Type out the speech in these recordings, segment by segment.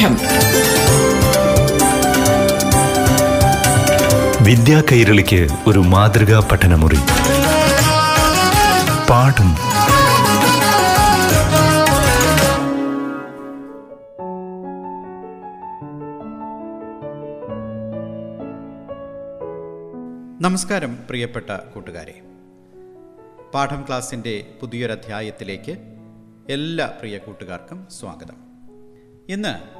പാഠം വിദ്യാ കൈരളിക്ക് ഒരു മാതൃകാ പഠനമുറി. പാഠം. നമസ്കാരം പ്രിയപ്പെട്ട കൂട്ടുകാരെ. പാഠം ക്ലാസിന്റെ പുതിയൊരധ്യായത്തിലേക്ക് എല്ലാ പ്രിയ കൂട്ടുകാർക്കും സ്വാഗതം. ഇന്ന്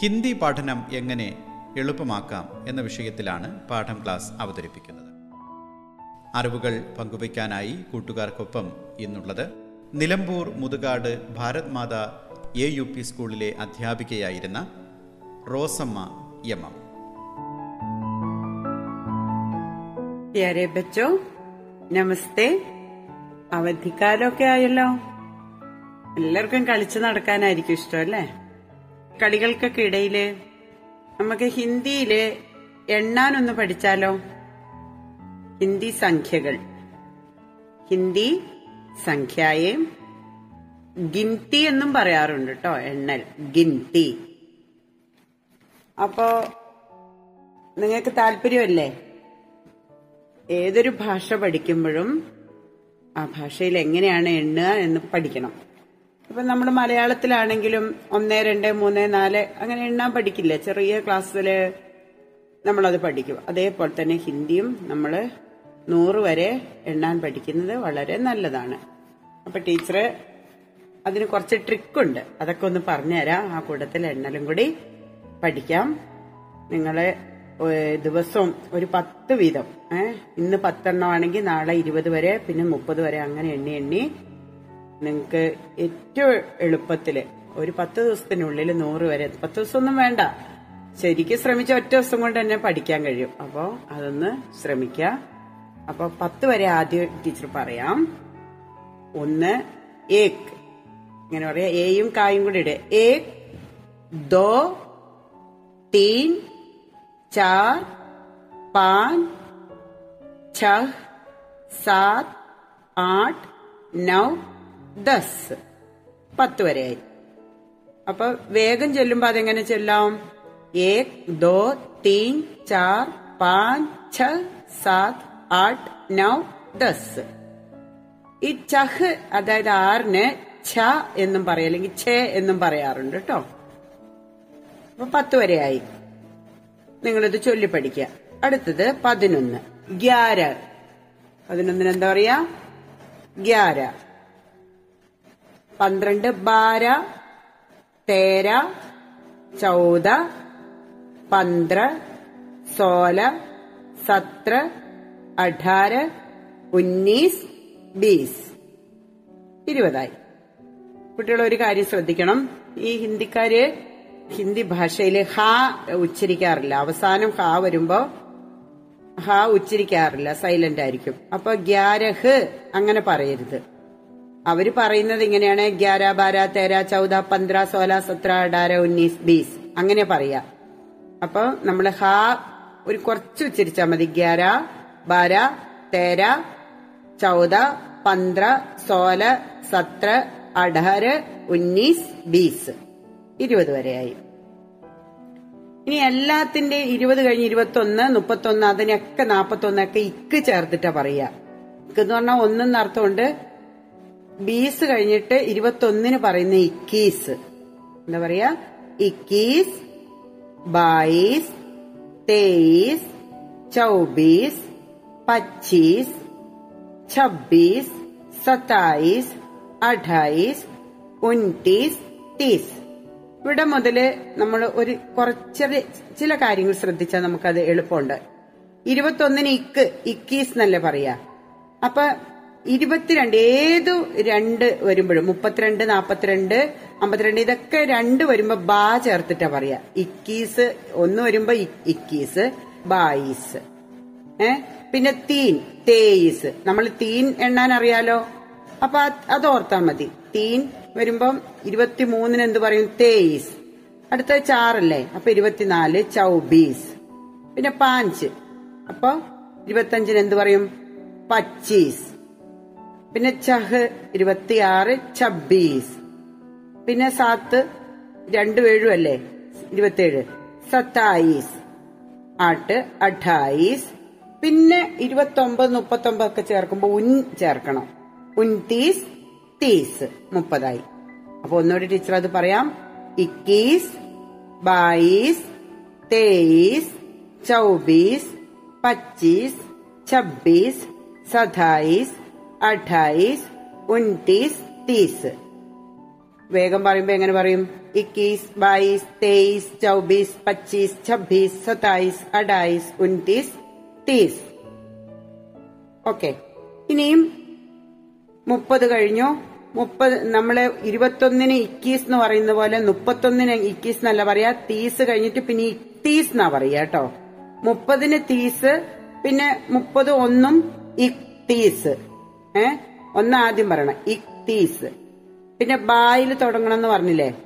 ഹിന്ദി പഠനം എങ്ങനെ എളുപ്പമാക്കാം എന്ന വിഷയത്തിലാണ് പാഠം ക്ലാസ് അവതരിപ്പിക്കുന്നത്. അറിവുകൾ പങ്കുവയ്ക്കാനായി കൂട്ടുകാർക്കൊപ്പം ഇന്നുള്ളത് Nilambur Muthukad Bharat Mata A U P സ്കൂളിലെ അധ്യാപികയായിരുന്ന റോസമ്മ എം എം ബച്ചോ നമസ്തേ. അവധിക്കാലൊക്കെ ആയല്ലോ. എല്ലാവർക്കും കളിച്ചു നടക്കാനായിരിക്കും ഇഷ്ടം അല്ലേ? കളികൾക്കൊക്കെ ഇടയിൽ നമുക്ക് ഹിന്ദിയിൽ എണ്ണാനൊന്ന് പഠിച്ചാലോ? ഹിന്ദി സംഖ്യകൾ. ഹിന്ദി സംഖ്യയെ ഗിൻതി എന്നും പറയാറുണ്ട് കേട്ടോ എണ്ണൽ. ഗിൻതി. അപ്പോ നിങ്ങൾക്ക് താല്പര്യമല്ലേ? ഏതൊരു ഭാഷ പഠിക്കുമ്പോഴും ആ ഭാഷയിൽ എങ്ങനെയാണ് എണ്ണുക എന്ന് പഠിക്കണം. ഇപ്പൊ നമ്മൾ മലയാളത്തിലാണെങ്കിലും ഒന്ന് രണ്ട് മൂന്ന് നാല് അങ്ങനെ എണ്ണാൻ പഠിക്കില്ല. ചെറിയ ക്ലാസ്സിൽ നമ്മളത് പഠിക്കും. അതേപോലെ തന്നെ ഹിന്ദിയും നമ്മൾ നൂറ് വരെ എണ്ണാൻ പഠിക്കുന്നത് വളരെ നല്ലതാണ്. അപ്പൊ ടീച്ചർ അതിന് കുറച്ച് ട്രിക്കുണ്ട്. അതൊക്കെ ഒന്ന് പറഞ്ഞുതരാം. ആ കൂട്ടത്തിൽ എണ്ണലും കൂടി പഠിക്കാം. നിങ്ങളെ ദിവസവും ഒരു പത്ത് വീതം. ഏഹ് ഇന്ന് പത്തെണ്ണം ആണെങ്കിൽ നാളെ ഇരുപത് വരെ പിന്നെ മുപ്പത് വരെ അങ്ങനെ എണ്ണി എണ്ണി നിങ്ങൾക്ക് ഏറ്റവും എളുപ്പത്തിൽ ഒരു പത്ത് ദിവസത്തിനുള്ളിൽ നൂറ് വരെ പത്ത് ദിവസമൊന്നും വേണ്ട. ശരിക്കും ശ്രമിച്ച ഒറ്റ ദിവസം കൊണ്ട് തന്നെ പഠിക്കാൻ കഴിയും. അപ്പോൾ അതൊന്ന് ശ്രമിക്ക. അപ്പൊ പത്ത് വരെ ആദ്യം ടീച്ചർ പറയാം. ഒന്ന് ഏക്. ഇങ്ങനെ പറയാം. എയും കായും കൂടി ഇടുക. ഏക് ദോ തീൻ ചാർ പാൻ ഛ സാത് ആട്ട് നൗ ദസ്. പത്ത് വരെയായി. അപ്പൊ വേഗം ചെല്ലുമ്പോ അതെങ്ങനെ ചെല്ലാം? ഏക് ദോ തീൻ ചാർ പാഞ്ച് ഛ സാത് ആട്ട് നൗ ദസ്. ഈ ചഹ് അതായത് ആറിന് ഛ എന്നും പറയാം അല്ലെങ്കിൽ ഛ എന്നും പറയാറുണ്ട് കേട്ടോ. അപ്പൊ പത്ത് വരെയായി. നിങ്ങളിത് ചൊല്ലി പഠിക്കുക അടുത്തത് പതിനൊന്ന്. ഗ്യാര. പതിനൊന്നിന് എന്താ പറയാ? ഗ്യാര. പന്ത്രണ്ട് ബാര തേര ചൗദ പന്ത്ര സോല സത്ര അഠാര ഉന്നീസ് ബീസ്. ഇരുപതായി. കുട്ടികൾ ഒരു കാര്യം ശ്രദ്ധിക്കണം. ഈ ഹിന്ദിക്കാര് ഹിന്ദി ഭാഷയിൽ ഹ ഉച്ചരിക്കാറില്ല. അവസാനം ഹ വരുമ്പോ ഹ ഉച്ചരിക്കാറില്ല. സൈലന്റ് ആയിരിക്കും. അപ്പൊ ഗ്യാരഹ് അങ്ങനെ പറയരുത്. അവർ പറയുന്നത് ഇങ്ങനെയാണ്. ഗ്യാര ബാര തേര ചൗദ പന്ത്ര സോല സത്ര അഡാര ഉന്നീസ് ബീസ്. അങ്ങനെ പറയാ. അപ്പൊ നമ്മൾ ഹാ ഒരു കുറച്ച് ഉച്ചരിച്ചാൽ മതി. ഗ്യാര ബാര തേര ചൗദ പന്ത്ര സോല സത്ര അഡാര ഉന്നീസ് ബീസ്. ഇരുപത് വരെയായി. ഇനി എല്ലാത്തിന്റെ ഇരുപത് കഴിഞ്ഞ് ഇരുപത്തൊന്ന് മുപ്പത്തൊന്ന് അതിനൊക്കെ നാപ്പത്തൊന്നൊക്കെ ഇക്ക് ചേർത്തിട്ടാ പറയാ. ഇക്ക് എന്ന് പറഞ്ഞാൽ ഒന്നെന്ന് അർത്ഥമുണ്ട്. ബീസ് കഴിഞ്ഞിട്ട് ഇരുപത്തൊന്നിന് പറയുന്ന ഇക്കീസ് എന്താ പറയാ? ഇക്കീസ് ബൈസ് തേയിസ് ചൌബീസ് പച്ചീസ് ഛബ്ബീസ് സത്തായിസ് അഠായിസ് ഉന്റീസ് തീസ്. ഇവിടെ മുതൽ നമ്മൾ ഒരു കുറച്ചൊരു ചില കാര്യങ്ങൾ ശ്രദ്ധിച്ചാൽ നമുക്കത് എളുപ്പമുണ്ട്. ഇരുപത്തൊന്നിന് ഇക്ക് ഇക്കീസ് എന്നല്ലേ പറയാ? അപ്പൊ ഇരുപത്തിരണ്ട് ഏതു രണ്ട് വരുമ്പോഴും മുപ്പത്തിരണ്ട് നാപ്പത്തിരണ്ട് അമ്പത്തിരണ്ട് ഇതൊക്കെ രണ്ട് വരുമ്പോ ബാ ചേർത്തിട്ടാ പറയാ. ഇക്കീസ് ഒന്ന് വരുമ്പോ ഇക്കീസ് ബായിസ്. ഏ? പിന്നെ തീൻ തേയിസ്. നമ്മൾ തീൻ എണ്ണാൻ അറിയാലോ? അപ്പൊ അത് ഓർത്താൽ ഓർത്താ മതി. തീൻ വരുമ്പം ഇരുപത്തിമൂന്നിന് എന്ത് പറയും? തേയിസ്. അടുത്ത ചാറല്ലേ? അപ്പൊ ഇരുപത്തിനാല് ചൗബീസ്. പിന്നെ പാഞ്ച്. അപ്പൊ ഇരുപത്തഞ്ചിന് എന്ത് പറയും? പച്ചീസ്. പിന്നെ ചഹ് ഇരുപത്തിയാറ് ഛബ്ബീസ് പിന്നെ സാത്ത് രണ്ടു ഏഴും അല്ലേ? ഇരുപത്തേഴ് സത്തായിസ്. ആട്ട് അഠായിസ്. പിന്നെ ഇരുപത്തി ഒമ്പത് മുപ്പത്തി ഒമ്പത് ഒക്കെ ചേർക്കുമ്പോൾ ഉൻ ചേർക്കണം. ഉൻതീസ് തീസ്. മുപ്പതായി. അപ്പൊ ഒന്നുകൂടി ടീച്ചർ അത് പറയാം. ഇക്കീസ് ബായിസ് തേയിസ് ചൗബീസ് പച്ചീസ് ഛബ്ബീസ് സതായിസ് അഠായിസ് ഉൻതീസ് തീസ്. വേഗം പറയുമ്പോ എങ്ങനെ പറയും? ഇക്കീസ് ബായിസ് തേയിസ് ചൗബീസ് പച്ചീസ് ഛബ്ബീസ് സതായിസ് അഡായിസ് ഉൻതീസ് തീസ്. ഓക്കെ. ഇനിയും മുപ്പത് കഴിഞ്ഞു. മുപ്പത് നമ്മൾ ഇരുപത്തൊന്നിന് ഇക്കീസ് എന്ന് പറയുന്ന പോലെ മുപ്പത്തൊന്നിന് ഇക്കീസ് എന്നല്ല പറയാ. തീസ് കഴിഞ്ഞിട്ട് പിന്നെ ഇക്തീസ് എന്നാ പറയാ കേട്ടോ. മുപ്പതിന് തീസ് പിന്നെ മുപ്പത് ഒന്നും ഇക്തീസ് ഏ? ഒന്ന് ആദ്യം പറയണം. ഇക്തീസ്. പിന്നെ ബായിൽ തുടങ്ങണം എന്ന് പറഞ്ഞില്ലേ?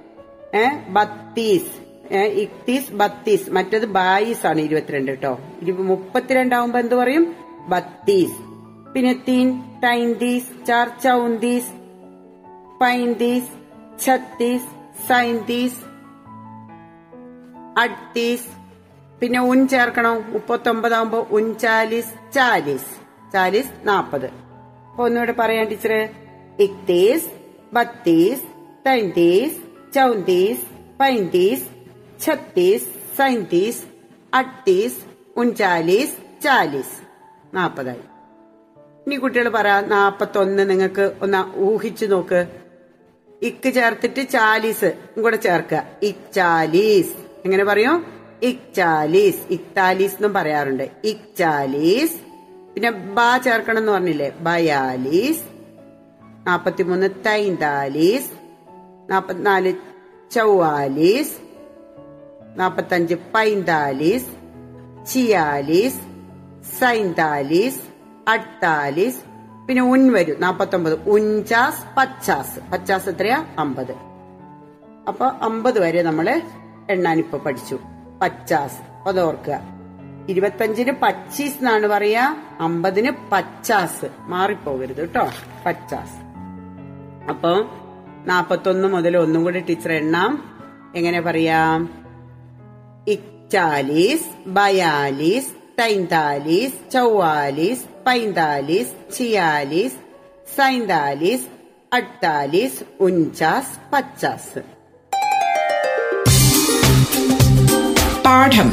ഏ? ബത്തീസ്. ഏ? ഇക്തീസ് ബത്തീസ്. മറ്റത് ബായിസ് ആണ് ഇരുപത്തിരണ്ട് കേട്ടോ. മുപ്പത്തിരണ്ടാവുമ്പോ എന്ത് പറയും? ബത്തീസ്. പിന്നെ തീൻ ടൈൻതീസ് ചാർ ചൗന്തീസ് പൈന്തീസ് ഛത്തീസ് സൈന്തീസ് അഡ്തീസ് പിന്നെ ഉൻ ചേർക്കണം. മുപ്പത്തൊമ്പതാവുമ്പോ ഉൻചാലിസ് ചാലിസ്. ചാലിസ് നാപ്പത്. ഒന്നുകൂടെ പറയാൻ ടീച്ചറ്. ഇക്തീസ് ബത്തീസ് തൈന്തീസ് ചൗന്തീസ് പൈന്തീസ് ഛത്തീസ് സൈന്തീസ് അട്ടീസ് ഉൻചാലീസ് ചാലീസ് നാപ്പതായി. ഇനി കുട്ടികൾ പറ നാപ്പത്തൊന്ന് നിങ്ങൾക്ക് ഒന്ന് ഊഹിച്ചു നോക്ക്. ഇക്ക് ചേർത്തിട്ട് ചാലീസ് കൂടെ ചേർക്കുക. ഇക്ചാലീസ് എങ്ങനെ പറയും? ഇക്ചാലീസ് ഇക്താലീസ് എന്നും പറയാറുണ്ട്. ഇക്ചാലീസ് പിന്നെ ബാ ചേർക്കണം എന്ന് പറഞ്ഞില്ലേ? ബയാലിസ്. നാപ്പത്തിമൂന്ന് തൈന്താലിസ്. നാപ്പത്തിനാല് ചൗവാലീസ്. നാപ്പത്തഞ്ച് പൈന്താലിസ്. ചിയാലീസ്. സൈന്താലിസ്. അട്ടാലീസ്. പിന്നെ ഉൻ വരും. നാപ്പത്തൊമ്പത്. ഉഞ്ചാസ് പച്ചാസ്. പച്ചാസ് എത്രയാ? അമ്പത്. അപ്പൊ അമ്പത് വരെ നമ്മൾ എണ്ണാനിപ്പോ പഠിച്ചു. പച്ചാസ്. അത് ഓർക്കുക ഇരുപത്തഞ്ചിന് പച്ചീസ് എന്നാണ് പറയാ അമ്പതിന് പച്ചാസ്. മാറിപ്പോകരുത് കേട്ടോ പച്ചാസ്. അപ്പൊ നാപ്പത്തൊന്ന് മുതൽ ഒന്നും കൂടി ടീച്ചർ എണ്ണാം. എങ്ങനെ പറയാം? ഇക്ചാലീസ് ബയാലീസ് തൈന്താലീസ് ചൗവാലീസ് പൈന്താലീസ് ചിയാലീസ് സൈന്താലീസ് അട്ടാലീസ് ഉഞ്ചാസ് പച്ചാസ്. പാഠം.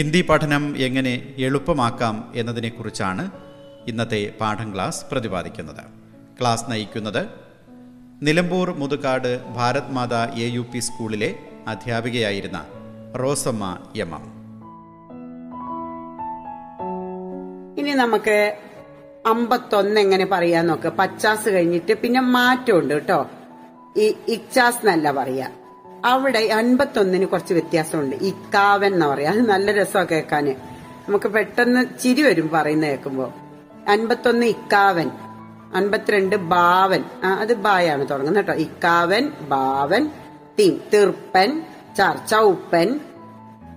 ഹിന്ദി പഠനം എങ്ങനെ എളുപ്പമാക്കാം എന്നതിനെക്കുറിച്ചാണ് ഇന്നത്തെ പാഠം ക്ലാസ് പ്രതിപാദിക്കുന്നത്. ക്ലാസ് നയിക്കുന്നത് Nilambur Muthukad Bharat Mata A U P സ്കൂളിലെ അധ്യാപികയായിരുന്ന റോസമ്മ എം എം. ഇനി നമുക്ക് അമ്പത്തൊന്ന് എങ്ങനെ പറയാൻ നോക്ക് പച്ചാസ് കഴിഞ്ഞിട്ട് പിന്നെ മാറ്റമുണ്ട് കേട്ടോ. ഈ ഇച്ചാസ് എന്നല്ല പറയാ. അവിടെ അൻപത്തൊന്നിന് കുറച്ച് വ്യത്യാസമുണ്ട്. ഇക്കാവൻ എന്ന് പറയാം. അത് നല്ല രസമാണ് കേൾക്കാന്. നമുക്ക് പെട്ടെന്ന് ചിരി വരും പറയുന്ന കേൾക്കുമ്പോ. അൻപത്തൊന്ന് ഇക്കാവൻ. അൻപത്തിരണ്ട് ബാവൻ. അത് ബായാണ് തുടങ്ങുന്നത് കേട്ടോ. ഇക്കാവൻ ബാവൻ തീ തീർപ്പൻ ചർച്ചൗപ്പൻ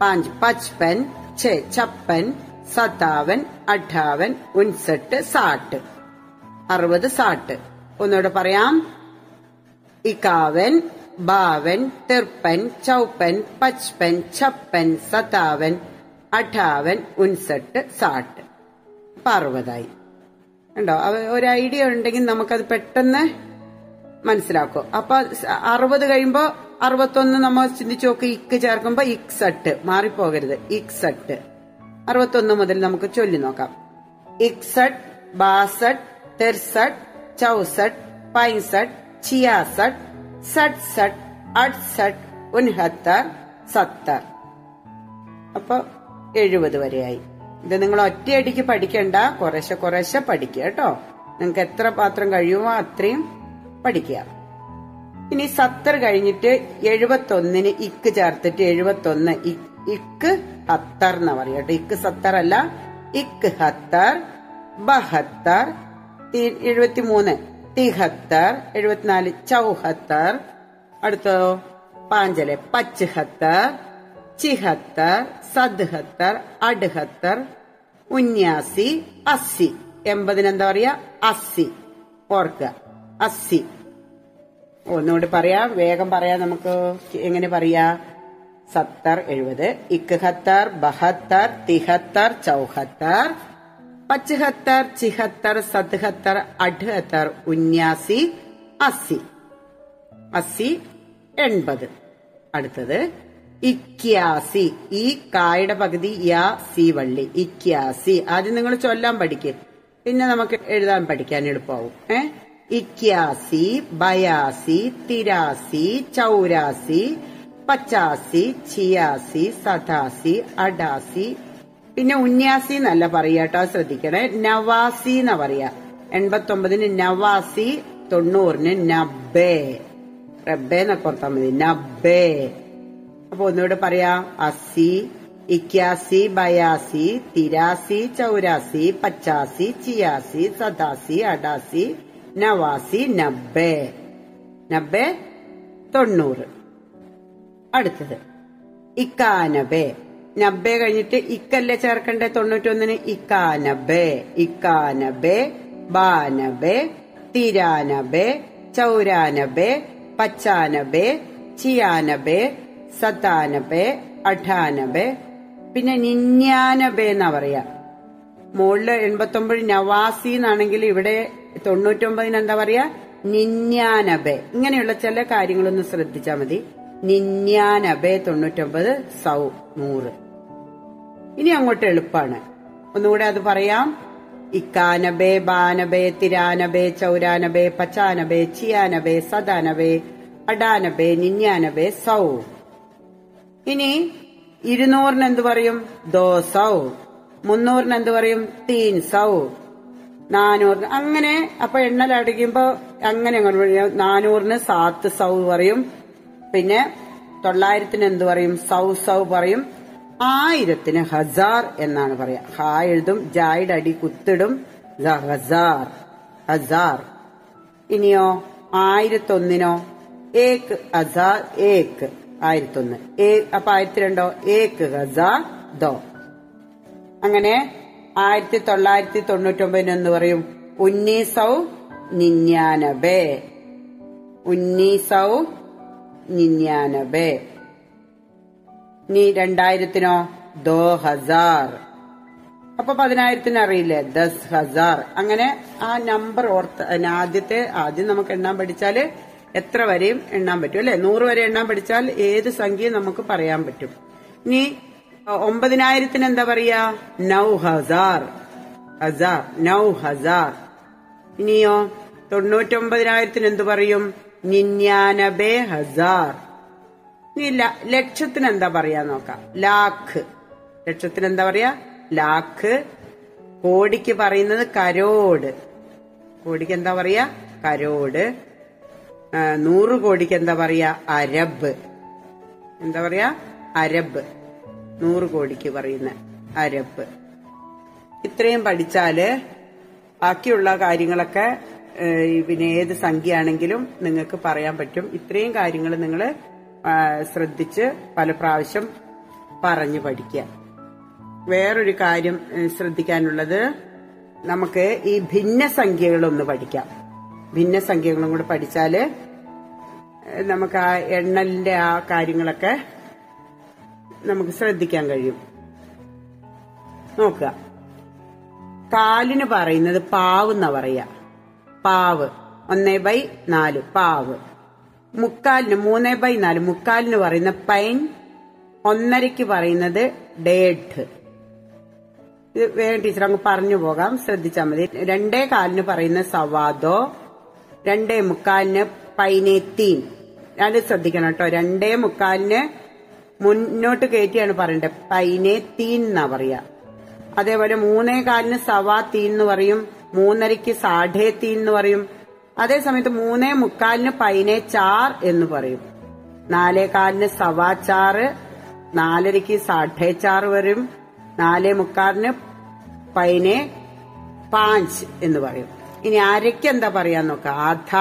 പാഞ്ച് പച്പൻ ചെ ചപ്പൻ സതാവൻ അഠാവൻ ഉൻസെട്ട് സാട്ട്. അറുപത് സാട്ട്. ഒന്നുകൂടെ പറയാം. ഇക്കാവൻ ബാവൻ തിർപ്പൻ ചൗപ്പൻ പച്പൻ ഛപ്പൻ സതാവൻ അഠാവൻ ഉൻസട്ട് സാട്ട്. അറുപതായി ഉണ്ടോ ഒരു ഐഡിയ ഉണ്ടെങ്കിൽ നമുക്കത് പെട്ടെന്ന് മനസ്സിലാക്കും. അപ്പൊ അറുപത് കഴിയുമ്പോ അറുപത്തൊന്ന് നമ്മൾ ചിന്തിച്ചു നോക്കി ഇക്ക് ചേർക്കുമ്പോ ഇക്സട്ട്. മാറിപ്പോകരുത്. ഇക്സട്ട്. അറുപത്തൊന്ന് മുതൽ നമുക്ക് ചൊല്ലി നോക്കാം. ഇക്സട്ട് ബാസട്ട് തെർസട്ട് ചൗസട്ട് പൈസട്ട് ചിയാസട്ട് സട്സട്ട് അട്സട്ട് ഉൻഹത്തർ സത്തർ അപ്പൊ എഴുപത് വരെയായി. ഇത് നിങ്ങൾ ഒറ്റയടിക്ക് പഠിക്കണ്ട. കുറേശ്ശെ കുറേശ്ശെ പഠിക്കുക കേട്ടോ. നിങ്ങൾക്ക് എത്ര പാത്രം കഴിയുമോ അത്രയും പഠിക്കുക. ഇനി സത്തർ കഴിഞ്ഞിട്ട് എഴുപത്തൊന്നിന് ഇക്ക് ചേർത്തിട്ട് എഴുപത്തൊന്ന് ഇക്ക് ഹത്തർ എന്ന് പറയും കേട്ടോ. ഇക്ക് സത്തർ അല്ല ഇക്ക് ഹത്തർ ബഹത്തർ എഴുപത്തിമൂന്ന്. തിഹത്തർ എഴുപത്തിനാല് ചൗഹത്തർ അടുത്തതോ പാഞ്ചൽ പച്ചഹത്തർ ചിഹത്തർ സദ്ഹത്തർ അഡ്ഹത്തർ ഉന്യാസി അസ്സി. എൺപതിന് എന്താ പറയാ? അസ്സി. ഓർക്കുക. അസ്സി. ഒന്നുകൂടി പറയാം വേഗം പറയാം നമുക്ക് എങ്ങനെ പറയാ? സത്തർ എഴുപത് ഇക്കഹത്തർ ബഹത്തർ തിഹത്തർ ചൗഹത്തർ പച്ചഹത്തർ ചിഹത്തർ സത്ഹത്തർ അഡ്ഹത്തർ ഉന്യാസി അസി. അസി എൺപത്. അടുത്തത് ഇക്യാസി. ഈ കായുടെ പകുതി യാ സി വള്ളി. ഇക്യാസി. ആദ്യം നിങ്ങൾ ചൊല്ലാൻ പഠിക്കും. പിന്നെ നമുക്ക് എഴുതാൻ പഠിക്കാൻ എളുപ്പമാവും. ഏ? ഇക്യാസി ബയാസി തിരാസി ചൗരാസി പച്ചാസി ചിയാസി സതാസി അഡാസി പിന്നെ ഉന്യാസി എന്നല്ല പറയുക കേട്ടോ ശ്രദ്ധിക്കണേ. നവാസി എന്നാ പറയാ എൺപത്തൊമ്പതിന് നവാസി തൊണ്ണൂറിന് നബേ റബ്ബേ എന്നൊക്കെ മതി. നബേ അപ്പൊ ഒന്നുകൂടെ പറയാ. അസി ഇക്യാസി ബയാസി തിരാസി ചൗരാസി പച്ചാസി ചിയാസി സദാസി അടാസി നവാസി നബ്ബേ. നബ്ബേ തൊണ്ണൂറ്. അടുത്തത്. ഇക്കാനബേ. നബ്ബേ കഴിഞ്ഞിട്ട് ഇക്കല്ലേ ചേർക്കണ്ടേ? തൊണ്ണൂറ്റൊന്നിന് ഇക്കാനബെ ഇക്കാനബെ ബാനബെ തിരാനബെ ചൗരാനബെ പച്ചാനബെ ചിയാനബെ സത്താനബെ അഠാനബെ പിന്നെ നിന്യാനബെ എന്നാ പറയാ? മുകളിൽ എൺപത്തൊമ്പത് നവാസി എന്നാണെങ്കിൽ ഇവിടെ തൊണ്ണൂറ്റൊമ്പതിന് എന്താ പറയാ? നിന്യാനബെ ഇങ്ങനെയുള്ള ചില കാര്യങ്ങളൊന്ന് ശ്രദ്ധിച്ചാൽ മതി. നിന്യാനബെ തൊണ്ണൂറ്റൊമ്പത് സൗ നൂറ്. ഇനി അങ്ങോട്ട് എളുപ്പാണ്. ഒന്നുകൂടെ അത് പറയാം. ഇക്കാനബേ ബാനബേ തിരാനബേ ചൗരാനബേ പച്ചാനബേ ചിയാനബേ സദാനബേ അടാനബേ നിന്യാനബേ സൗ. ഇനി ഇരുന്നൂറിന് എന്ത് പറയും? ദോ സൗ. മുന്നൂറിന് എന്ത് പറയും? തീൻ സൗ. നാനൂറിന്. അങ്ങനെ അപ്പൊ എണ്ണലടിക്കുമ്പോ അങ്ങനെ അങ്ങോട്ട് പറയും നാനൂറിന് സാത്ത് സൗ പറയും. പിന്നെ തൊള്ളായിരത്തിന് എന്ത് പറയും? സൗ സൗ പറയും. ആയിരത്തിന് ഹസാർ എന്നാണ് പറയാ. ഹാ എഴുതും ജായുടെ അടി കുത്തിടും ഹസാർ ഹസാർ. ഇനിയോ ആയിരത്തൊന്നിനോ? ഏക്ക് ഹസാർ ഏക്ക് ആയിരത്തൊന്ന്. ഏ അപ്പൊ ആയിരത്തി രണ്ടോ ഏക്ക് ഹസാർ ദോ. അങ്ങനെ ആയിരത്തി തൊള്ളായിരത്തി തൊണ്ണൂറ്റൊമ്പതിന് എന്ന് പറയും ഉന്നീസൗ നിന്യാനബേ ഉന്നീസൗ നിന്യാനബേ. ഇനി രണ്ടായിരത്തിനോ? ദോ ഹസാർ. അപ്പൊ പതിനായിരത്തിന് അറിയില്ലേ? ദസ് ഹസാർ. അങ്ങനെ ആ നമ്പർ ഓർത്ത് ആദ്യത്തെ ആദ്യം നമുക്ക് എണ്ണാൻ പഠിച്ചാൽ എത്ര വരെയും എണ്ണാൻ പറ്റും അല്ലെ? നൂറ് വരെ എണ്ണാൻ പഠിച്ചാൽ ഏത് സംഖ്യ നമുക്ക് പറയാൻ പറ്റും. ഇനി ഒമ്പതിനായിരത്തിന് എന്താ പറയാ? നൗ ഹസാർ. ഹസാർ. നൗ ഹസാർ. ഇനിയോ തൊണ്ണൂറ്റൊമ്പതിനായിരത്തിന് എന്ത് പറയും? നിന്യാനബേ ഹസാർ. ഇനി ലക്ഷത്തിന് എന്താ പറയാ നോക്കാം. ലാഖ് ലക്ഷത്തിന് എന്താ പറയാ? ലാഖ് കോടിക്ക് പറയുന്നത് കരോട്. കോടിക്ക് എന്താ പറയാ? കരോട്. നൂറ് കോടിക്ക് എന്താ പറയാ? അരബ്. എന്താ പറയാ? അരബ്. നൂറ് കോടിക്ക് പറയുന്ന അരബ്. ഇത്രയും പഠിച്ചാൽ ബാക്കിയുള്ള കാര്യങ്ങളൊക്കെ പിന്നെ ഏത് സംഖ്യയാണെങ്കിലും നിങ്ങൾക്ക് പറയാൻ പറ്റും. ഇത്രയും കാര്യങ്ങൾ നിങ്ങൾ ശ്രദ്ധിച്ച് പല പ്രാവശ്യം പറഞ്ഞു പഠിക്കുക. വേറൊരു കാര്യം ശ്രദ്ധിക്കാനുള്ളത് നമുക്ക് ഈ ഭിന്ന സംഖ്യകളൊന്ന് പഠിക്കാം. ഭിന്ന സംഖ്യകളും കൂടെ പഠിച്ചാൽ ഏഹ്, നമുക്ക് ആ എണ്ണലിന്റെ ആ കാര്യങ്ങളൊക്കെ നമുക്ക് ശ്രദ്ധിക്കാൻ കഴിയും. നോക്കുക. കാലിന് പറയുന്നത് പാവ് എന്നാ പറയാ പാവ്. ഒന്നേ ബൈ നാല്. പാവ്. മുക്കാലിന് മൂന്നേ ബൈ നാല് മുക്കാലിന് പറയുന്ന പൈൻ ഒന്നരയ്ക്ക് പറയുന്നത് ഡേഡ്. ഇത് വേഗം ടീച്ചർ അങ്ങ് പറഞ്ഞു പോകാം ശ്രദ്ധിച്ചാൽ മതി. രണ്ടേ കാലിന് പറയുന്ന സവാദോ രണ്ടേ മുക്കാലിന് പൈനേത്തീൻ. അത് ശ്രദ്ധിക്കണം കേട്ടോ. രണ്ടേ മുക്കാലിന് മുന്നോട്ട് കയറ്റിയാണ് പറയണ്ടത് തീൻ എന്നാ പറയാ. അതേപോലെ മൂന്നേ കാലിന് സവാ തീൻ എന്ന് പറയും മൂന്നരയ്ക്ക് സാഠേ തീൻ എന്ന് പറയും അതേ സമയത്ത് മൂന്നേ മുക്കാലിന് പൈനെ ചാർ എന്ന് പറയും. നാലേ കാലിന് സവാ ചാറ് നാലരയ്ക്ക് സാഠേ ചാർ വരും. നാലേ മുക്കാലിന് പൈനെ പാഞ്ച് എന്ന് പറയും. ഇനി അരയ്ക്ക് എന്താ പറയാൻ നോക്ക? ആധ.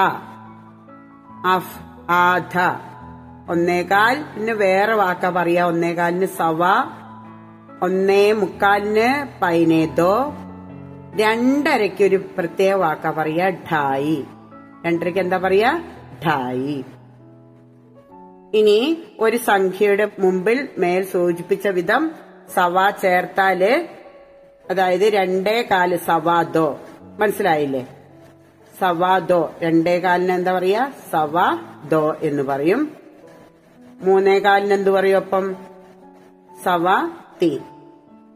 അഫ് ആധ. ഒന്നേകാൽ പിന്നെ വേറെ വാക്ക പറയാ. ഒന്നേകാലിന് സവ ഒന്നേ മുക്കാലിന് പൈനേതോ രണ്ടരയ്ക്ക് ഒരു പ്രത്യേക വാക്ക പറയാ ഢായി രണ്ടരയ്ക്ക് എന്താ പറയാ? ഠായി ഇനി ഒരു സംഖ്യയുടെ മുമ്പിൽ മേൽ സൂചിപ്പിച്ച വിധം സവാ ചേർത്താൽ അതായത് രണ്ടേ കാൽ സവാദോ മനസ്സിലായില്ലേ? സവാദോ രണ്ടേ കാലിന് എന്താ പറയാ? സവാ ദോ എന്ന് പറയും. മൂന്നേ കാലിന് എന്ത് പറയും ഒപ്പം? സവാ തീൻ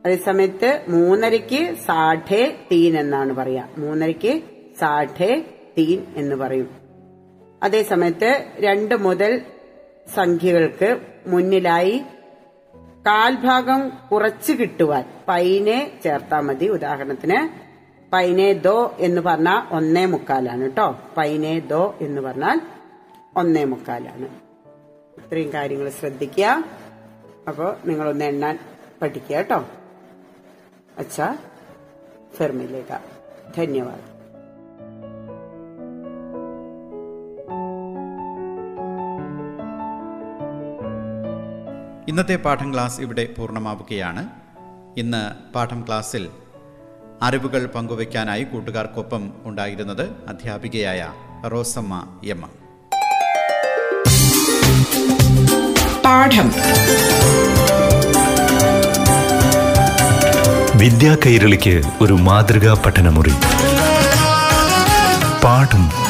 അതേസമയത്ത് മൂന്നരയ്ക്ക് സാഠേ തീൻ എന്നാണ് പറയാ. മൂന്നരയ്ക്ക് സാഠേ തീൻ എന്ന് പറയും. അതേസമയത്ത് രണ്ട് മുതൽ സംഖ്യകൾക്ക് മുന്നിലായി കാൽഭാഗം കുറച്ച് കിട്ടുവാൻ പൈനെ ചേർത്താൽ മതി. ഉദാഹരണത്തിന് പൈനെ ദോ എന്ന് പറഞ്ഞാൽ ഒന്നേ മുക്കാലാണ് കേട്ടോ. പൈനെ ദോ എന്ന് പറഞ്ഞാൽ ഒന്നേ മുക്കാലാണ്. ഇത്രയും കാര്യങ്ങൾ ശ്രദ്ധിക്കുക. അപ്പോൾ നിങ്ങളൊന്ന് എണ്ണാൻ പഠിക്കുക കേട്ടോ. അച്ഛാ ഫെർമിലേക്ക. ധന്യവാദം. ഇന്നത്തെ പാഠം ക്ലാസ് ഇവിടെ പൂർണമാവുകയാണ്. ഇന്ന് പാഠം ക്ലാസ്സിൽ അറിവുകൾ പങ്കുവയ്ക്കാനായി കൂട്ടുകാർക്കൊപ്പം ഉണ്ടായിരുന്നത് അധ്യാപികയായ റോസമ്മ എം പാഠം. വിദ്യാ കൈരളിക്ക് ഒരു മാതൃകാ പഠനമുറി. പാഠം